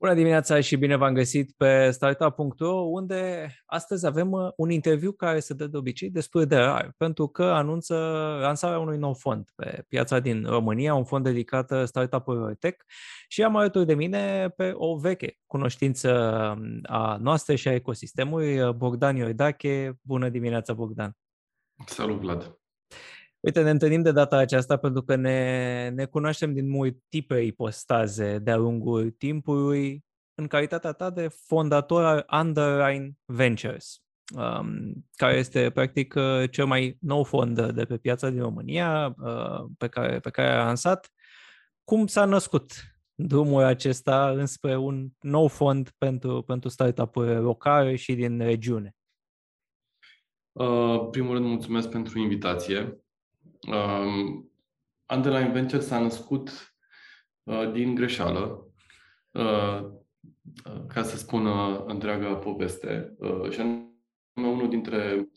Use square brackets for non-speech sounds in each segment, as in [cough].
Bună dimineața și bine v-am găsit pe startup.ro, unde astăzi avem uh, un interviu care se dă de obicei destul de rar, pentru că anunță lansarea unui nou fond pe piața din România, un fond dedicat uh, startup-urilor tech și am alături de mine pe o veche cunoștință um, a noastră și a ecosistemului, uh, Bogdan Iordache. Bună dimineața, Bogdan! Salut, Vlad! Uite, ne întâlnim de data aceasta pentru că ne, ne cunoaștem din multiple ipostaze de-a lungul timpului în calitatea ta de fondator al Underline Ventures, um, care este practic uh, cel mai nou fond de pe piața din România uh, pe care, pe care a lansat. Cum s-a născut drumul acesta înspre un nou fond pentru, pentru startup-uri locale și din regiune? Uh, primul rând, mulțumesc pentru invitație. Um, Underline Venture s-a născut uh, din greșeală, uh, uh, ca să spună întreaga poveste. Uh, și anume, unul dintre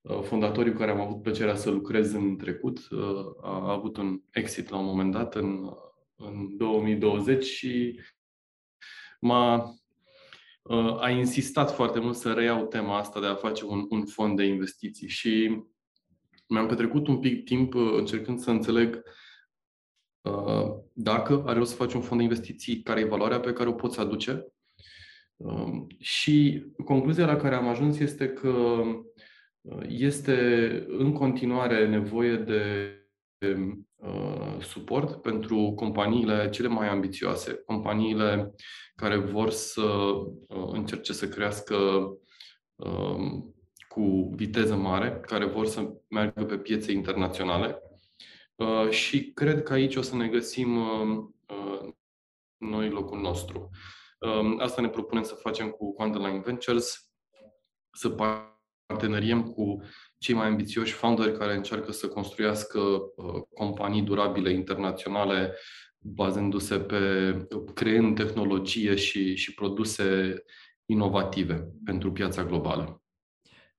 uh, fondatorii cu care am avut plăcerea să lucrez în trecut uh, a avut un exit la un moment dat, în, în 2020 și m-a uh, a insistat foarte mult să reiau tema asta de a face un, un fond de investiții și mi-am petrecut un pic timp uh, încercând să înțeleg uh, dacă are rost să faci un fond de investiții, care e valoarea pe care o poți aduce. Um, și concluzia la care am ajuns este că uh, este în continuare nevoie de suport pentru companiile cele mai ambițioase, companiile care vor să încerce să crească um, cu viteză mare, care vor să meargă pe piețe internaționale. Uh, și cred că aici o să ne găsim uh, uh, noi locul nostru. Um, asta ne propunem să facem cu Quantaline Ventures, să parteneriem cu cei mai ambițioși founderi care încearcă să construiască companii durabile internaționale bazându-se pe creând tehnologie și, și produse inovative pentru piața globală.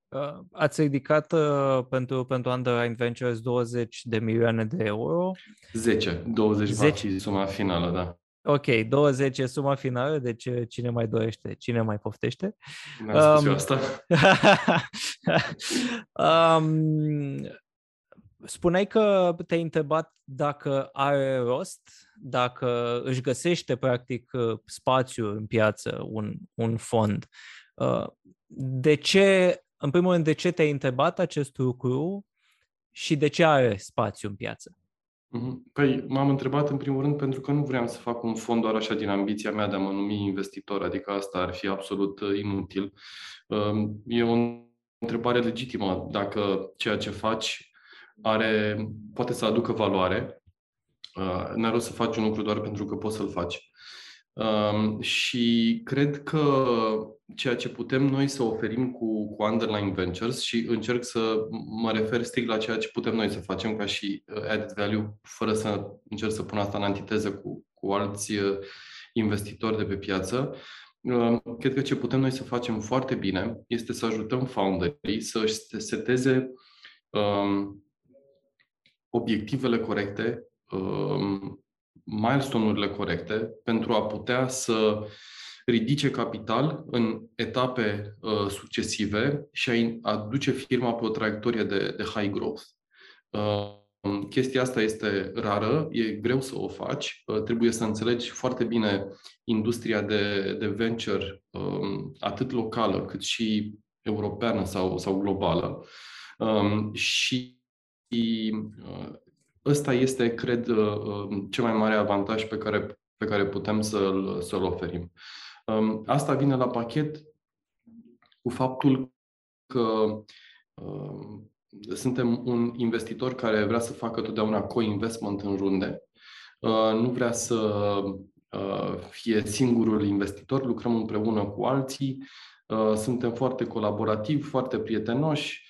Uh, ați ridicat uh, pentru, pentru Underline Ventures 20 de milioane de euro. 10. 20 10. va fi suma finală, da. Ok, 20 e suma finală, deci uh, cine mai dorește, cine mai poftește. N-am um, asta. [laughs] um, spuneai că te-ai întrebat dacă are rost, dacă își găsește practic spațiu în piață un, un fond. De ce în primul rând, de ce te-ai întrebat acest lucru și de ce are spațiu în piață? Mhm. Păi, m-am întrebat în primul rând pentru că nu vreau să fac un fond doar așa din ambiția mea de a mă numi investitor, adică asta ar fi absolut uh, inutil. Um, e o întrebare legitimă dacă ceea ce faci are, poate să aducă valoare. Uh, n-ar rost să faci un lucru doar pentru că poți să-l faci. Um, și cred că ceea ce putem noi să oferim cu, cu Underline Ventures și încerc să mă refer strict la ceea ce putem noi să facem ca și uh, added value, fără să încerc să pun asta în antiteză cu, cu alți uh, investitori de pe piață. Um, cred că ce putem noi să facem foarte bine este să ajutăm founderii să își seteze um, obiectivele corecte, um, milestone-urile corecte pentru a putea să ridice capital în etape uh, succesive și a aduce firma pe o traiectorie de, de high growth. Uh, chestia asta este rară, e greu să o faci, uh, trebuie să înțelegi foarte bine industria de, de venture, um, atât locală cât și europeană sau, sau globală. Um, și uh, ăsta este, cred, uh, um, cel mai mare avantaj pe care, pe care putem să-l, să-l oferim. Um, asta vine la pachet cu faptul că um, suntem un investitor care vrea să facă totdeauna co-investment în runde. Uh, nu vrea să uh, fie singurul investitor, lucrăm împreună cu alții, suntem foarte colaborativi, foarte prietenoși,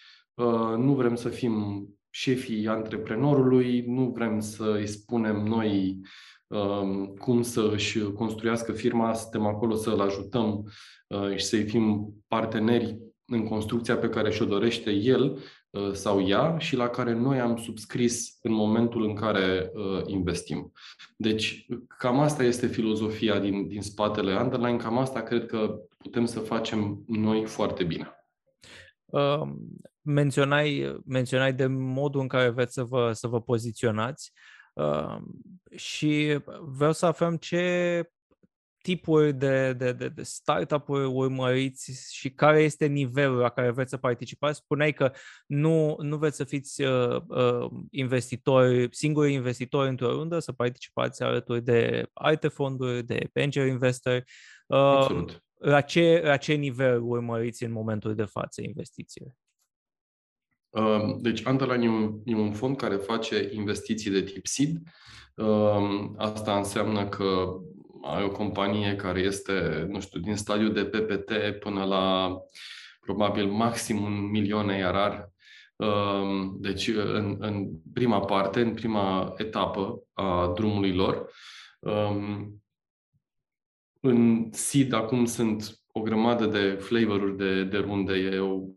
nu vrem să fim șefii antreprenorului, nu vrem să îi spunem noi um, cum să își construiască firma, suntem acolo să îl ajutăm uh, și să-i fim parteneri în construcția pe care și-o dorește el, uh, sau ea și la care noi am subscris în momentul în care uh, investim. Deci, cam asta este filozofia din, din spatele Underline, cam asta cred că putem să facem noi foarte bine. Uh, menționai, menționai de modul în care veți să vă, să vă poziționați uh, și vreau să aflăm ce tipuri de, de, de, de startup-uri urmăriți și care este nivelul la care vreți să participați? Spuneai că nu, nu veți să fiți uh, uh, investitori, singuri investitori într-o rundă, să participați alături de alte fonduri, de angel investor. Uh, Absolut. La ce, la ce nivel urmăriți în momentul de față investițiile? Uh, deci, Underline e un, e un fond care face investiții de tip seed. Uh, asta înseamnă că ai o companie care este, nu știu, din stadiul de PPT până la probabil maxim un milion ARR. Um, deci, în, în prima parte, în prima etapă a drumului lor. Um, în seed acum sunt o grămadă de flavoruri de, de runde, e o uh,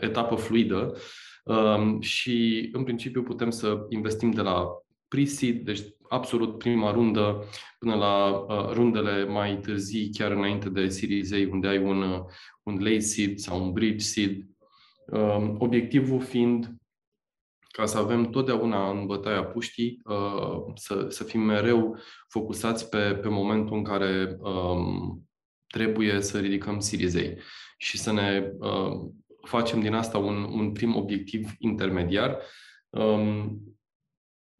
etapă fluidă um, și în principiu putem să investim de la pre-seed, deci absolut prima rundă, până la uh, rundele mai târzii, chiar înainte de Series A, unde ai un, uh, un late seed sau un bridge seed. Uh, obiectivul fiind ca să avem totdeauna în bătaia puștii, uh, să, să fim mereu focusați pe, pe momentul în care um, trebuie să ridicăm Series A și să ne uh, facem din asta un, un prim obiectiv intermediar. Um,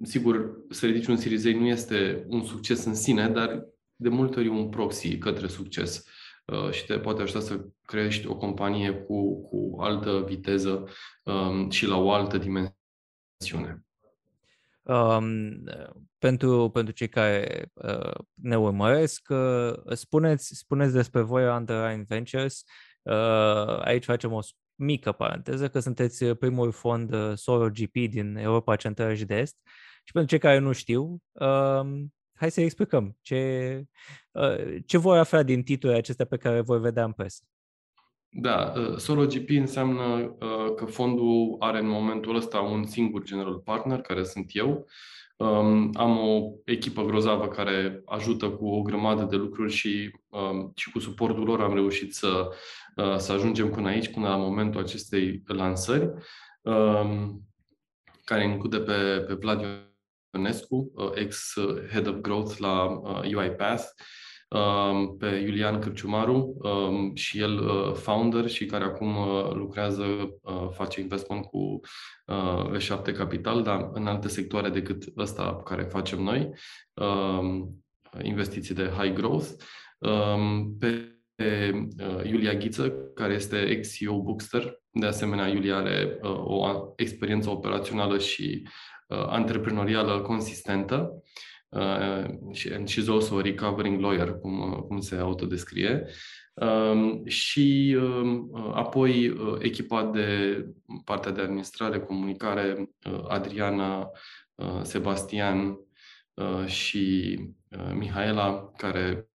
sigur, să ridici un Series A nu este un succes în sine, dar de multe ori un proxy către succes uh, și te poate ajuta să crești o companie cu, cu altă viteză um, și la o altă dimensiune. Um, pentru, pentru cei care uh, ne urmăresc, uh, spuneți, spuneți despre voi Underline Ventures. Uh, aici facem o mică paranteză că sunteți primul fond uh, solo GP din Europa Centrală și de Est. Și pentru cei care nu știu, uh, hai să explicăm ce, uh, ce voi afla din titlurile acestea pe care voi vedea în presă. Da, uh, Solo GP înseamnă uh, că fondul are în momentul ăsta un singur general partner, care sunt eu. Um, am o echipă grozavă care ajută cu o grămadă de lucruri și, um, și cu suportul lor am reușit să, uh, să ajungem până aici, până la momentul acestei lansări, um, care include pe, pe Vlad Ionescu, uh, ex-Head of Growth la UiPath, uh, um, pe Iulian Cârciumaru um, și el uh, founder și care acum lucrează, face investment cu E7 Capital, dar în alte sectoare decât ăsta care facem noi, um, investiții de high growth. Pe Iulia Ghiță, care este ex-CEO Bookster. De asemenea, Iulia are o experiență operațională și uh, antreprenorială consistentă uh, and she's also a recovering lawyer, cum, uh, cum se autodescrie. Um, și um, uh, apoi uh, echipa de partea de administrare, comunicare, uh, Adriana, uh, Sebastian uh, și uh, Mihaela, care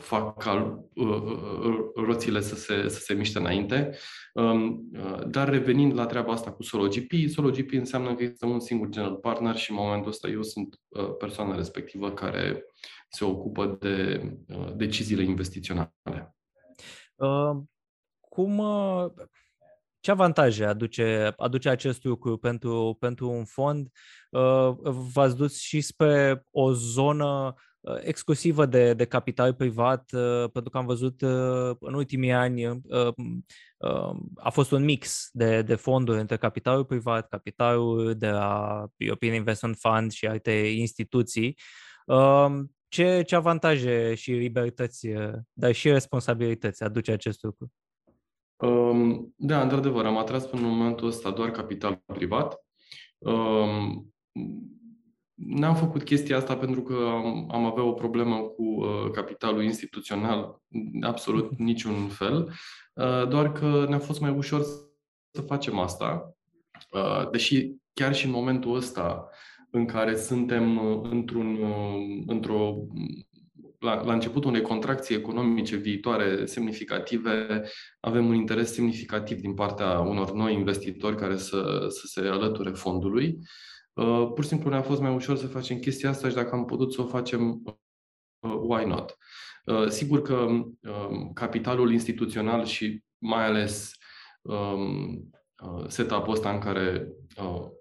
fac ca uh, uh, roțile să se, să se miște înainte. Um, uh, dar revenind la treaba asta cu SoloGP, SoloGP înseamnă că este un singur general partner și în momentul ăsta eu sunt persoana respectivă care se ocupă de deciziile investiționale. Uh, cum, ce avantaje aduce, aduce acest lucru pentru, pentru un fond? Uh, v-ați dus și spre o zonă Uh, exclusivă de, de capital privat, uh, pentru că am văzut uh, în ultimii ani a fost un mix de, de fonduri între capitalul privat, capitalul de la European Investment Fund și alte instituții. Um, ce, ce avantaje și libertăți, dar și responsabilități aduce acest lucru? Um, da, într-adevăr, am atras până în momentul ăsta doar capital privat. Um, N-am făcut chestia asta pentru că am, am avea o problemă cu uh, capitalul instituțional, absolut [laughs] niciun fel, uh, doar că ne-a fost mai ușor să facem asta. Uh, deși chiar și în momentul ăsta în care suntem uh, într-un, uh, într-o la, la începutul unei contracții economice viitoare semnificative, avem un interes semnificativ din partea unor noi investitori care să, să se alăture fondului. Uh, pur și simplu ne-a fost mai ușor să facem chestia asta și dacă am putut să o facem, uh, why not? Uh, sigur că um, capitalul instituțional și mai ales um, setup-ul ăsta în care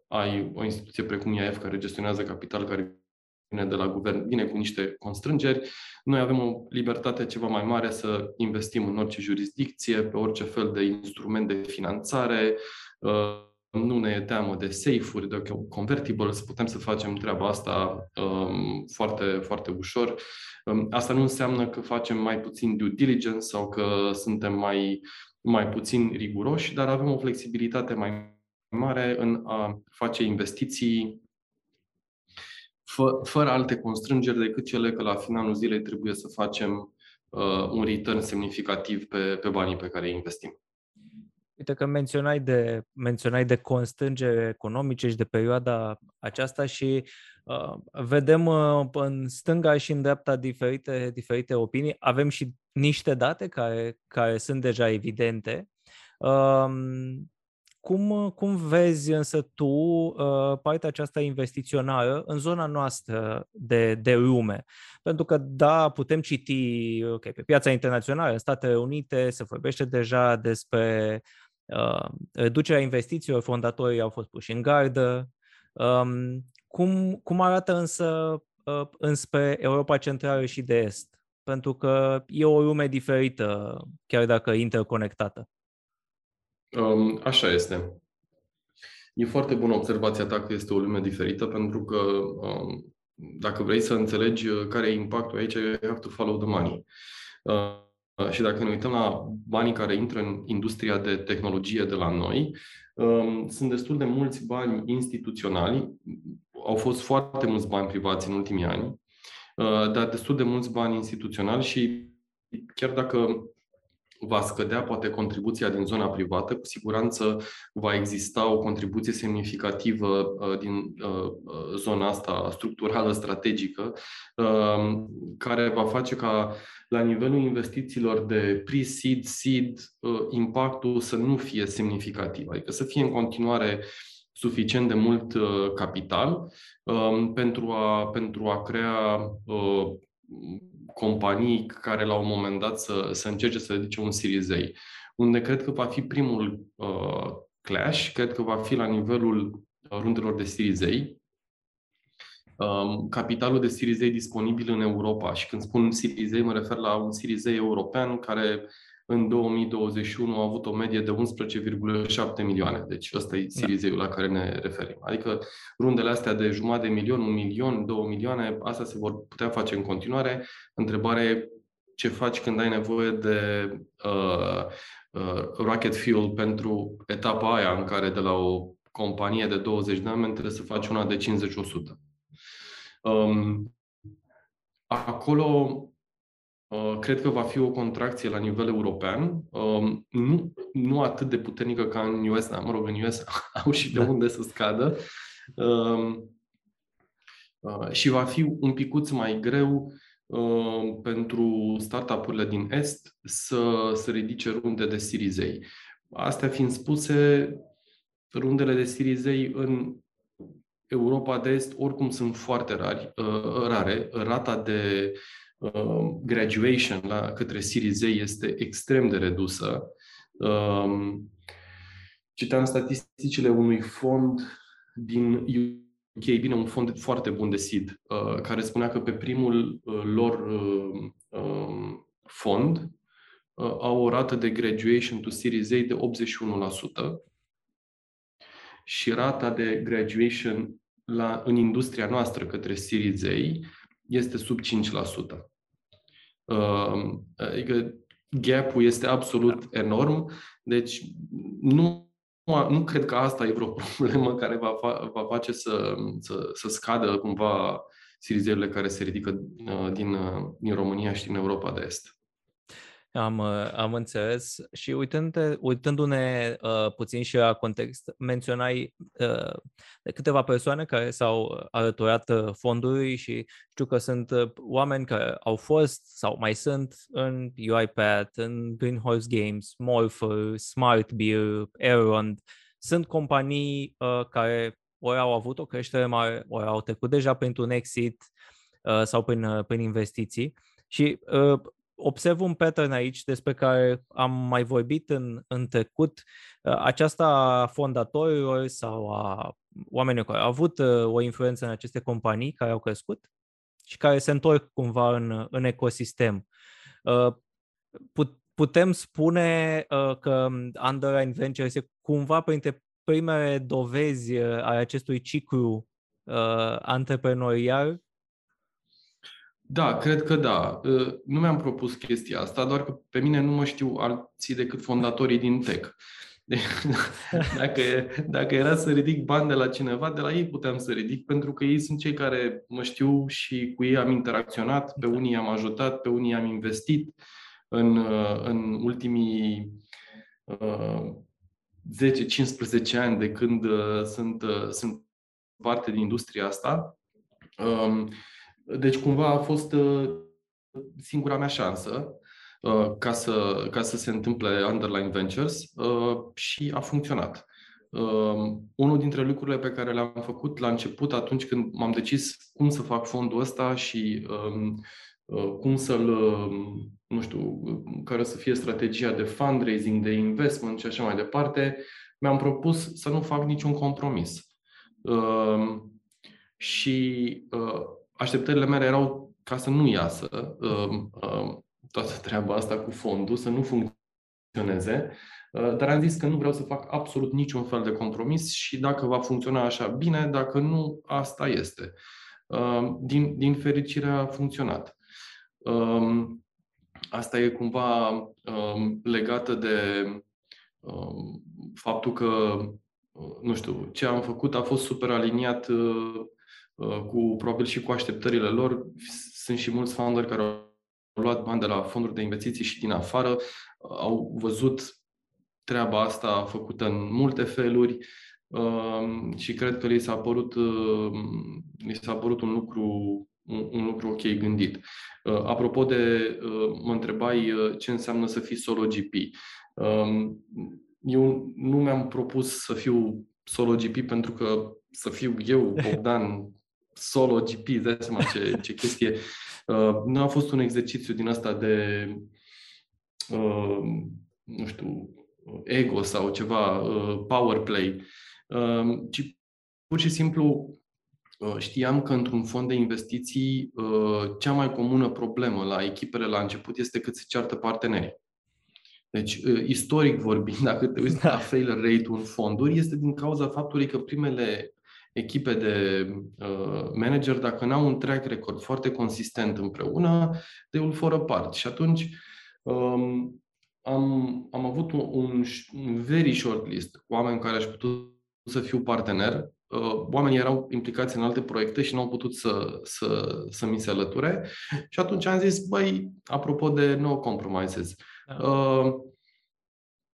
ai o instituție precum IAF care gestionează capital, care vine de la guvern, vine cu niște constrângeri. Noi avem o libertate ceva mai mare să investim în orice jurisdicție, pe orice fel de instrument de finanțare, nu ne e teamă de safe-uri, de convertibles, putem să facem treaba asta um, foarte, foarte ușor. Um, asta nu înseamnă că facem mai puțin due diligence sau că suntem mai, mai puțin riguroși, dar avem o flexibilitate mai mare în a face investiții fă, fără alte constrângeri decât cele că la finalul zilei trebuie să facem uh, un return semnificativ pe, pe banii pe care îi investim. Uite că menționai de, menționai de constrângeri economice și de perioada aceasta și uh, vedem uh, în stânga și în dreapta diferite, diferite opinii. Avem și niște date care, care sunt deja evidente. Uh, cum, cum vezi însă tu uh, partea aceasta investițională în zona noastră de, de lume? Pentru că, da, putem citi okay, pe piața internațională, în Statele Unite se vorbește deja despre uh, reducerea investițiilor, fondatorii au fost puși în gardă. Um, cum, cum arată însă uh, înspre Europa Centrală și de Est? Pentru că e o lume diferită, chiar dacă interconectată. Um, așa este. E foarte bună observația ta că este o lume diferită, pentru că um, dacă vrei să înțelegi care e impactul aici, you have to follow the money. Uh, și dacă ne uităm la banii care intră în industria de tehnologie de la noi, um, sunt destul de mulți bani instituționali. Au fost foarte mulți bani privați în ultimii ani, uh, dar destul de mulți bani instituționali și chiar dacă va scădea poate contribuția din zona privată, cu siguranță va exista o contribuție semnificativă uh, din uh, uh, zona asta structurală, strategică, um, care va face ca la nivelul investițiilor de pre-seed, seed, impactul să nu fie semnificativ, adică să fie în continuare suficient de mult capital um, pentru a, pentru a crea companii care la un moment dat să, să încerce să ridice un Series A, unde cred că va fi primul uh, clash, cred că va fi la nivelul rundelor de Series A. Um, capitalul de Series A disponibil în Europa și când spun Series A mă refer la un Series A european care în 2021 a avut o medie de 11,7 milioane. Deci ăsta e da. Series la care ne referim. Adică rundele astea de jumătate de milion, un milion, două milioane, asta se vor putea face în continuare. Întrebarea e ce faci când ai nevoie de uh, uh, rocket fuel pentru etapa aia în care de la o companie de 20 de ani trebuie să faci una de 50-100. Um, acolo Uh, cred că va fi o contracție la nivel european, um, nu, nu atât de puternică ca în US, dar mă rog, în US [laughs] au și de da. unde să scadă. Um, uh, și va fi un picuț mai greu uh, pentru startup-urile din Est să, să ridice runde de Series A. Astea fiind spuse, rundele de Series A în Europa de Est oricum sunt foarte rari, rare. Rata de Um, graduation la către Series A este extrem de redusă. Um, citeam statisticile unui fond din UK, bine, un fond foarte bun de seed, uh, care spunea că pe primul uh, lor uh, um, fond au o rată de graduation to Series A de 81% și rata de graduation la, în industria noastră către Series A este sub 5%. Uh, adică gap-ul este absolut da. enorm, deci nu, nu cred că asta e vreo [laughs] problemă care va, fa- va face să, să, să scadă cumva sirizerile care se ridică uh, din, uh, din România și din Europa de Est. Am, uh, am înțeles și uitându-ne, uitându-ne uh, puțin și la context, menționai uh, de câteva persoane care s-au alăturat uh, fondului și știu că sunt uh, oameni care au fost sau mai sunt în UiPath, în Greenhorse Games, Morpher, Smart Beer, Aerond. Sunt companii uh, care ori au avut o creștere mare, ori au trecut deja printr-un exit uh, sau prin, uh, prin investiții. Și uh, observ un pattern aici despre care am mai vorbit în, în trecut, uh, aceasta a fondatorilor sau a oamenilor care au avut uh, o influență în aceste companii care au crescut și care se întorc cumva în, în ecosistem. Uh, putem spune că Underline Venture este cumva printre primele dovezi ale acestui ciclu antreprenorial da, cred că da. Ă, nu mi-am propus chestia asta, doar că pe mine nu mă știu alții decât fondatorii din tech. Deci, [laughs] dacă, dacă era să ridic bani de la cineva, de la ei puteam să ridic, pentru că ei sunt cei care mă știu și cu ei am interacționat, pe unii am ajutat, pe unii am investit în, ă, în ultimii uh, ă, 10-15 ani de când uh, sunt, uh, sunt parte din industria asta. Uh, deci cumva a fost uh, singura mea șansă uh, ca să, ca să se întâmple Underline Ventures uh, și a funcționat. Unul dintre lucrurile pe care le-am făcut la început, atunci când m-am decis cum să fac fondul ăsta și um, cum să-l, nu știu, care să fie strategia de fundraising, de investment și așa mai departe, mi-am propus să nu fac niciun compromis. Și așteptările mele erau ca să nu iasă um, um, toată treaba asta cu fondul, să nu funcționeze, uh, dar am zis că nu vreau să fac absolut niciun fel de compromis și dacă va funcționa așa, bine, dacă nu, asta este. Um, din, din fericire a funcționat. Asta e cumva legată de faptul că, uh, nu știu, ce am făcut a fost super aliniat uh, Uh, cu probabil și cu așteptările lor. Sunt și mulți founder care au luat bani de la fonduri de investiții și din afară, au văzut treaba asta făcută în multe feluri uh, și cred că li s-a părut, uh, li s-a părut un lucru un, lucru ok gândit. Apropo de, mă întrebai ce înseamnă să fii solo GP. Um, eu nu mi-am propus să fiu solo GP pentru că să fiu eu, [laughs] Bogdan, solo GP, dai seama ce, ce chestie. Uh, nu a fost un exercițiu din asta de, uh, nu știu, ego sau ceva, uh, power play, uh, ci pur și simplu uh, știam că într-un fond de investiții uh, cea mai comună problemă la echipele la început este cât se ceartă partenerii. Deci, uh, istoric vorbind, dacă te uiți la failure rate-ul în fonduri, este din cauza faptului că primele echipe de uh, manager, dacă n-au un track record foarte consistent împreună, they will fall apart. Și atunci um, am, am avut un, un, un very short list cu oameni care aș putea să fiu partener. Uh, oamenii erau implicați în alte proiecte și nu au putut să, să, să mi se alăture. Și atunci am zis, băi, apropo de no compromises, da. uh,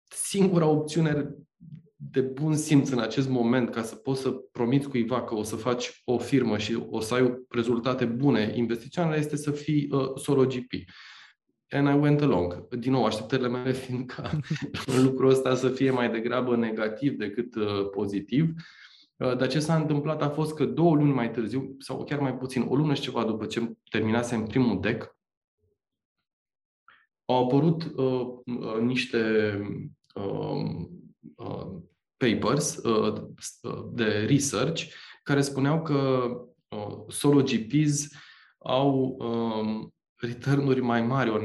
singura opțiune de bun simț în acest moment ca să poți să promiți cuiva că o să faci o firmă și o să ai rezultate bune investiționale este să fii uh, solo GP. And I went along. Din nou, așteptările mele [laughs] fiind ca [laughs] lucrul ăsta să fie mai degrabă negativ decât uh, pozitiv. Uh, dar ce s-a întâmplat a fost că două luni mai târziu, sau chiar mai puțin, o lună și ceva după ce terminasem primul deck, au apărut uh, uh, niște uh, uh, papers uh, de research care spuneau că uh, solo GPs au um, return-uri mai mari on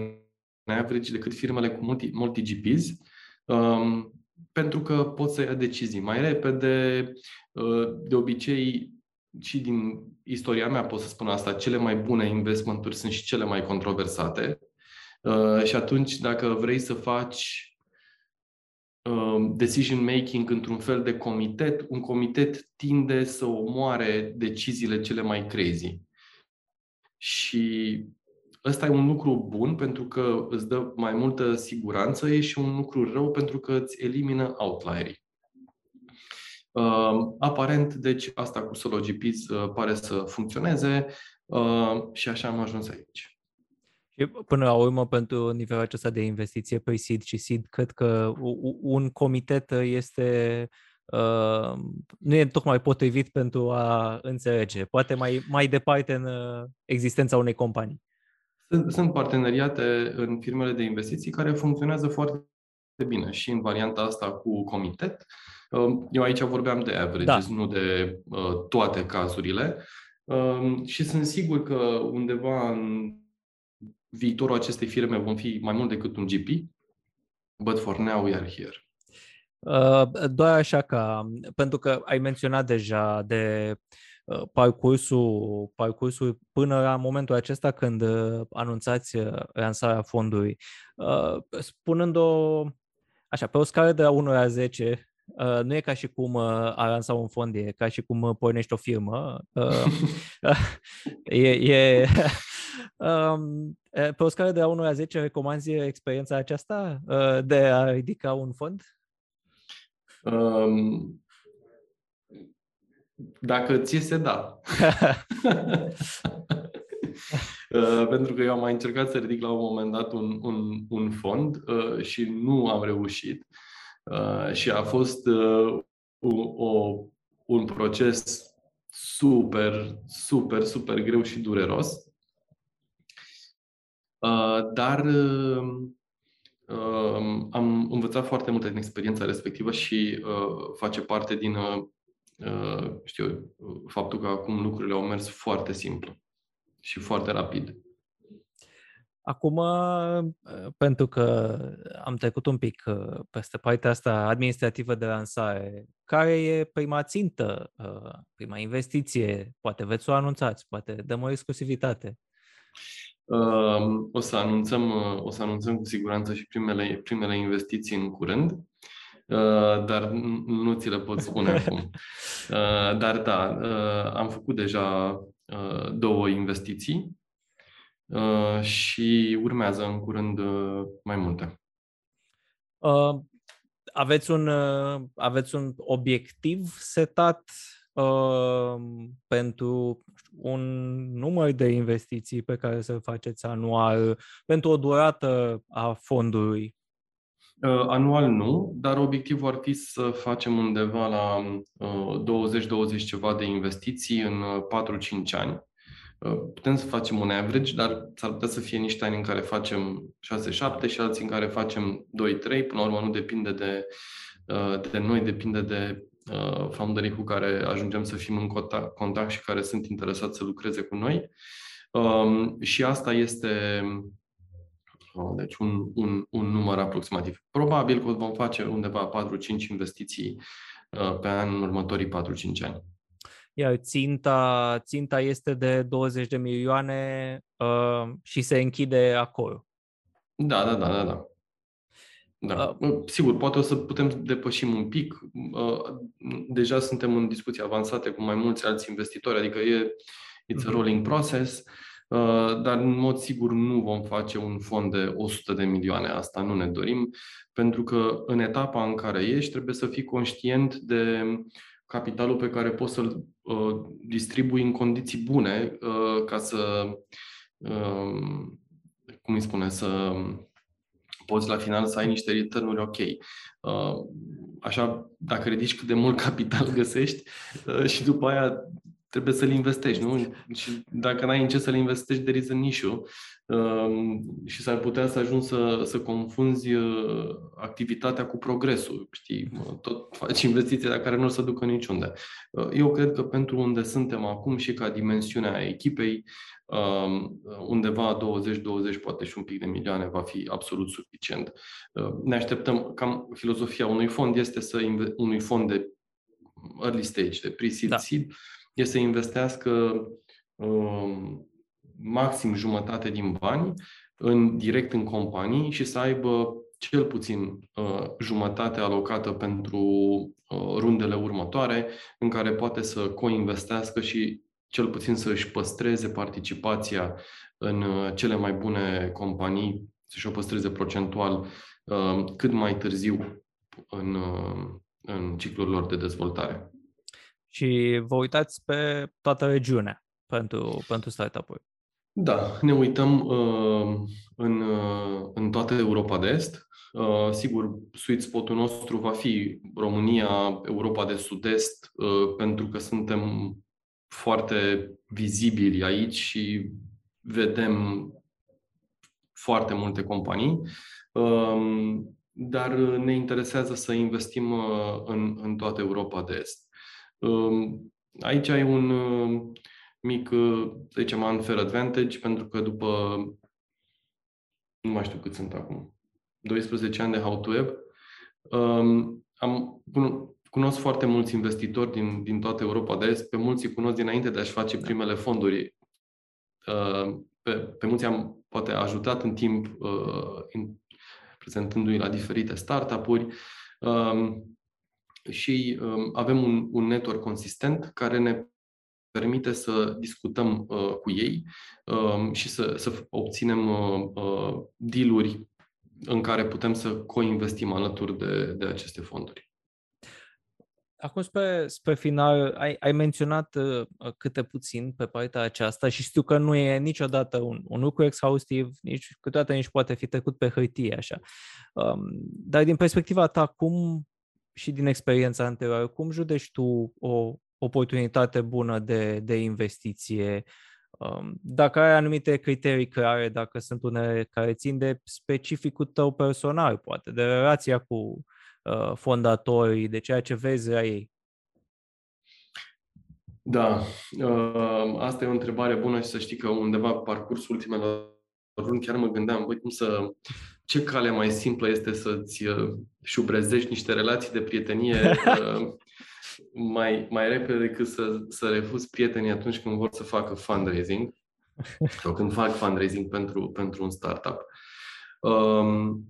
average decât firmele cu multi, multi GPs um, pentru că pot să ia decizii mai repede. Uh, de obicei, și din istoria mea pot să spun asta, cele mai bune investmenturi sunt și cele mai controversate. Și atunci, dacă vrei să faci Um, decision making într-un fel de comitet, un comitet tinde să omoare deciziile cele mai crazy. Și ăsta e un lucru bun pentru că îți dă mai multă siguranță, e și un lucru rău pentru că îți elimină outlierii. Uh, aparent, deci asta cu solo GPs uh, pare să funcționeze uh, și așa am ajuns aici. Și până la urmă, pentru nivelul acesta de investiție pe seed și seed, cred că un comitet este uh, nu e tocmai potrivit pentru a înțelege. Poate mai, mai departe în uh, existența unei companii. Sunt, sunt parteneriate în firmele de investiții care funcționează foarte bine și în varianta asta cu comitet. Um, eu aici vorbeam de averages, da. nu de uh, toate cazurile. Um, și sunt sigur că undeva în viitorul acestei firme vom fi mai mult decât un GP, but for now we are here. Uh, doar așa ca, pentru că ai menționat deja de uh, parcursul, parcursul până la momentul acesta când uh, anunțați lansarea fondului, spunând-o așa, pe o scară de la 1 la 10, Uh, nu e ca și cum uh, a lansa un fond, e ca și cum uh, pornești o firmă. Uh, [laughs] e, e, um, pe o scară de la 1 la 10, recomanzi experiența aceasta uh, de a ridica un fond? Um, dacă ți se da. uh, [laughs] pentru că eu am mai încercat să ridic la un moment dat un, un, un fond uh, și nu am reușit. Uh, și a fost uh, o, un proces super, super, super greu și dureros. Uh, dar am învățat foarte multe din experiența respectivă și face parte din știu, faptul că acum lucrurile au mers foarte simplu și foarte rapid. Acum, ă, pentru că am trecut un pic ă, peste partea asta administrativă de lansare, care e prima țintă, ă, prima investiție? Poate veți o anunțați, poate dăm o exclusivitate. O să anunțăm, o să anunțăm cu siguranță și primele, primele investiții în curând, dar nu ți le pot spune [laughs] acum. Dar da, am făcut deja două investiții Uh, și urmează în curând uh, mai multe. Uh, aveți, un, uh, aveți un obiectiv setat uh, pentru un număr de investiții pe care să faceți anual, pentru o durată a fondului? Uh, anual nu, dar obiectivul ar fi să facem undeva la uh, 20-20 ceva de investiții în 4-5 ani. Uh, putem să facem un average, dar s-ar putea să fie niște ani în care facem 6-7 și alții în care facem 2-3. Până la urmă nu depinde de, uh, de noi, depinde de uh, founderii cu care ajungem să fim în contact și care sunt interesați să lucreze cu noi. Um, și asta este deci un, un, un număr aproximativ. Probabil că vom face undeva 4-5 investiții pe an în următorii 4-5 ani iar ținta, ținta este de 20 de milioane uh, și se închide acolo. Da, da, da, da, da. Da. Uh, Sigur, poate o să putem depășim un pic. Uh, deja suntem în discuții avansate cu mai mulți alți investitori, adică e it's a mhm. rolling process, uh, dar în mod sigur nu vom face un fond de 100 de milioane. Asta nu ne dorim, pentru că în etapa în care ești trebuie să fii conștient de capitalul pe care poți să-l uh, distribui în condiții bune uh, ca să, uh, cum îi spune, să poți la final să ai niște return ok. Uh, așa, dacă ridici cât de mult [laughs] capital găsești uh, și după aia trebuie să-l investești, nu? Și dacă n-ai în ce să-l investești, there is an issue. Um, și s-ar putea să ajungi să, să confunzi uh, activitatea cu progresul. Știi, tot faci investiții la care nu o să ducă niciunde. Uh, eu cred că pentru unde suntem acum și ca dimensiunea echipei, um, undeva 20-20, poate și un pic de milioane va fi absolut suficient. Uh, ne așteptăm, cam filozofia unui fond este să unui fond de early stage, de pre-seed, da. seed, este să investească um, maxim jumătate din bani în, direct în companii și să aibă cel puțin uh, jumătate alocată pentru uh, rundele următoare, în care poate să co-investească și cel puțin să își păstreze participația în cele mai bune companii, să-și o păstreze procentual cât mai târziu în, în ciclul lor de dezvoltare. Și vă uitați pe toată regiunea pentru, pentru startup-uri. Da, ne uităm uh, în, uh, în toată Europa de Est. Uh, sigur, sweet spot-ul nostru va fi România, Europa de Sud-Est, uh, pentru că suntem foarte vizibili aici și vedem foarte multe companii. Uh, dar ne interesează să investim uh, în, în toată Europa de Est. Uh, aici ai un uh, mic, să zicem, unfair advantage, pentru că după, nu mai știu cât sunt acum, 12 ani de How to Web, um, am, cunosc foarte mulți investitori din, din toată Europa de Est, pe mulți îi cunosc dinainte de a-și face primele fonduri. Uh, pe, pe mulți am poate ajutat în timp, uh, in, prezentându-i la diferite startup-uri. Um, și um, avem un, un network consistent care ne permite să discutăm uh, cu ei uh, și să, să obținem uh, uh, deal-uri în care putem să co-investim alături de, de aceste fonduri. Acum, spre, spre final, ai, ai menționat uh, câte puțin pe partea aceasta și știu că nu e niciodată un, un lucru exhaustiv, nici câteodată nici poate fi trecut pe hârtie, așa. Um, dar din perspectiva ta, cum și din experiența anterioară, cum judeci tu o oportunitate bună de, de investiție, um, dacă ai anumite criterii clare, dacă sunt unele care țin de specificul tău personal, poate, de relația cu uh, fondatorii, de ceea ce vezi la ei. Da, uh, asta e o întrebare bună și să știi că undeva pe parcursul ultimelor luni chiar mă gândeam, băi, cum să, ce cale mai simplă este să-ți uh, șubrezești niște relații de prietenie [laughs] mai, mai repede decât să, să refuz prietenii atunci când vor să facă fundraising sau când fac fundraising pentru, pentru un startup. Um,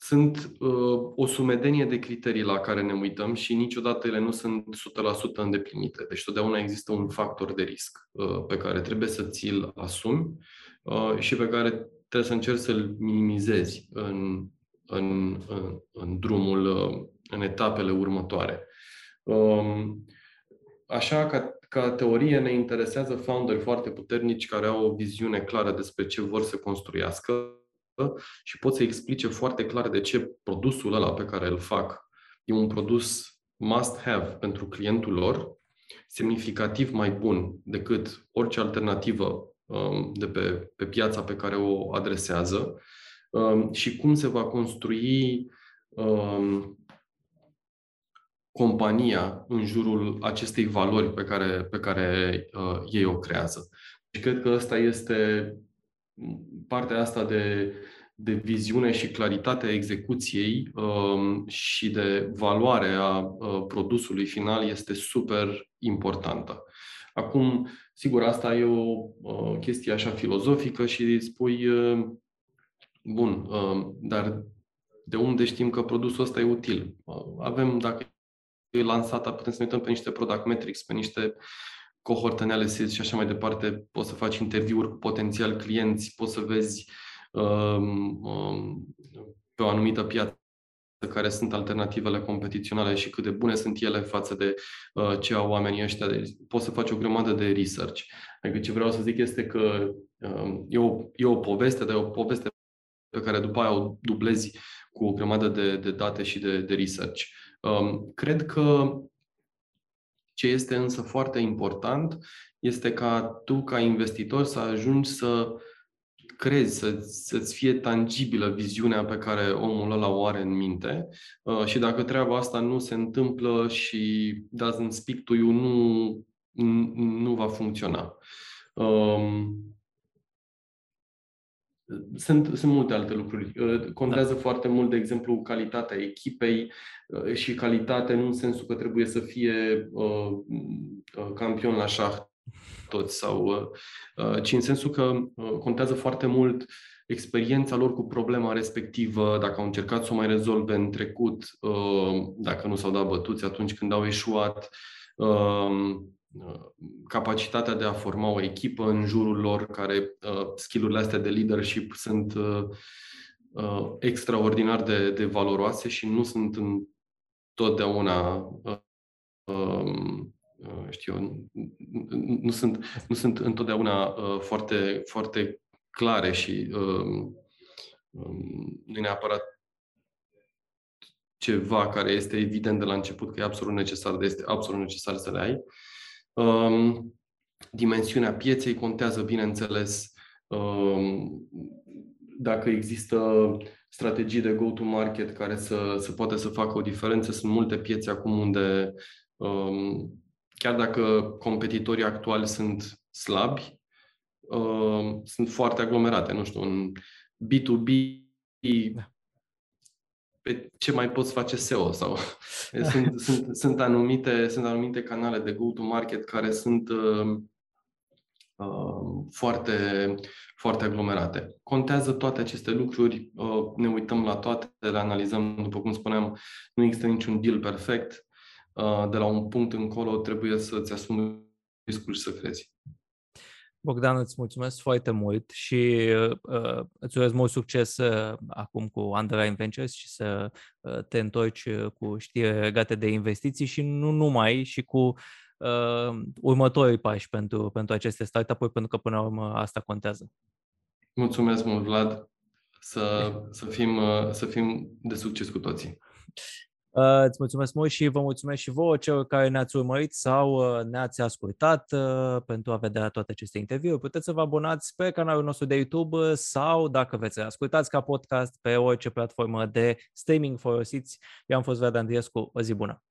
sunt uh, o sumedenie de criterii la care ne uităm și niciodată ele nu sunt 100% îndeplinite. Deci totdeauna există un factor de risc uh, pe care trebuie să ți-l asumi uh, și pe care trebuie să încerci să-l minimizezi în, în, în, în drumul uh, în etapele următoare. Um, așa, ca, ca teorie, ne interesează founderi foarte puternici care au o viziune clară despre ce vor să construiască și pot să explice foarte clar de ce produsul ăla pe care îl fac e un produs must-have pentru clientul lor, semnificativ mai bun decât orice alternativă um, de pe, pe piața pe care o adresează um, și cum se va construi um, compania în jurul acestei valori pe care, pe care uh, ei o creează. Și cred că asta este partea asta de, de viziune și claritate a execuției um, și de valoare a uh, produsului final este super importantă. Acum, sigur, asta e o uh, chestie așa filozofică și spui, uh, bun, uh, dar de unde știm că produsul ăsta e util? Uh, avem, dacă e lansată, putem să ne uităm pe niște product metrics, pe niște cohort analysis și așa mai departe. Poți să faci interviuri cu potențial clienți, poți să vezi um, um, pe o anumită piață care sunt alternativele competiționale și cât de bune sunt ele față de uh, ce au oamenii ăștia. Deci, poți să faci o grămadă de research. Adică ce vreau să zic este că um, e, o, e o poveste, dar e o poveste pe care după aia o dublezi cu o grămadă de, de date și de, de research. Um, cred că ce este însă foarte important este ca tu, ca investitor, să ajungi să crezi, să, să-ți fie tangibilă viziunea pe care omul ăla o are în minte uh, și dacă treaba asta nu se întâmplă și doesn't speak to you, nu, nu va funcționa. Um, sunt, sunt multe alte lucruri. Uh, contează da. foarte mult, de exemplu, calitatea echipei uh, și calitate nu în sensul că trebuie să fie uh, uh, campion la șah toți, sau, uh, ci în sensul că uh, contează foarte mult experiența lor cu problema respectivă, dacă au încercat să o mai rezolve în trecut, uh, dacă nu s-au dat bătuți atunci când au eșuat. Uh, capacitatea de a forma o echipă în jurul lor, care skillurile astea de leadership sunt extraordinar de, de valoroase și nu sunt întotdeauna um, știu, nu sunt, nu sunt întotdeauna foarte, foarte clare și um, um, nu neapărat ceva care este evident de la început că e absolut necesar, de este absolut necesar să le ai. Um, dimensiunea pieței contează, bineînțeles, um, dacă există strategii de go-to-market care să, să poate să facă o diferență. Sunt multe piețe acum unde, um, chiar dacă competitorii actuali sunt slabi, um, sunt foarte aglomerate. Nu știu, în B2B da pe ce mai poți face SEO sau [laughs] sunt, sunt, sunt, anumite, sunt anumite canale de go-to-market care sunt uh, uh, foarte, foarte aglomerate. Contează toate aceste lucruri, uh, ne uităm la toate, le analizăm, după cum spuneam, nu există niciun deal perfect. Uh, de la un punct încolo trebuie să-ți asumi riscul și să crezi. Bogdan, îți mulțumesc foarte mult și uh, îți urez mult succes uh, acum cu Underline Ventures și să uh, te întorci uh, cu știri legate de investiții și nu numai, și cu uh, următorii pași pentru, pentru aceste startup-uri, pentru că până la urmă asta contează. Mulțumesc mult, Vlad. Să, să, fim, uh, să fim de succes cu toții. Uh, îți mulțumesc mult și vă mulțumesc și vouă celor care ne-ați urmărit sau uh, ne-ați ascultat uh, pentru a vedea toate aceste interviuri. Puteți să vă abonați pe canalul nostru de YouTube sau, dacă veți ascultați ca podcast, pe orice platformă de streaming folosiți. Eu am fost Vlad Andriescu. O zi bună!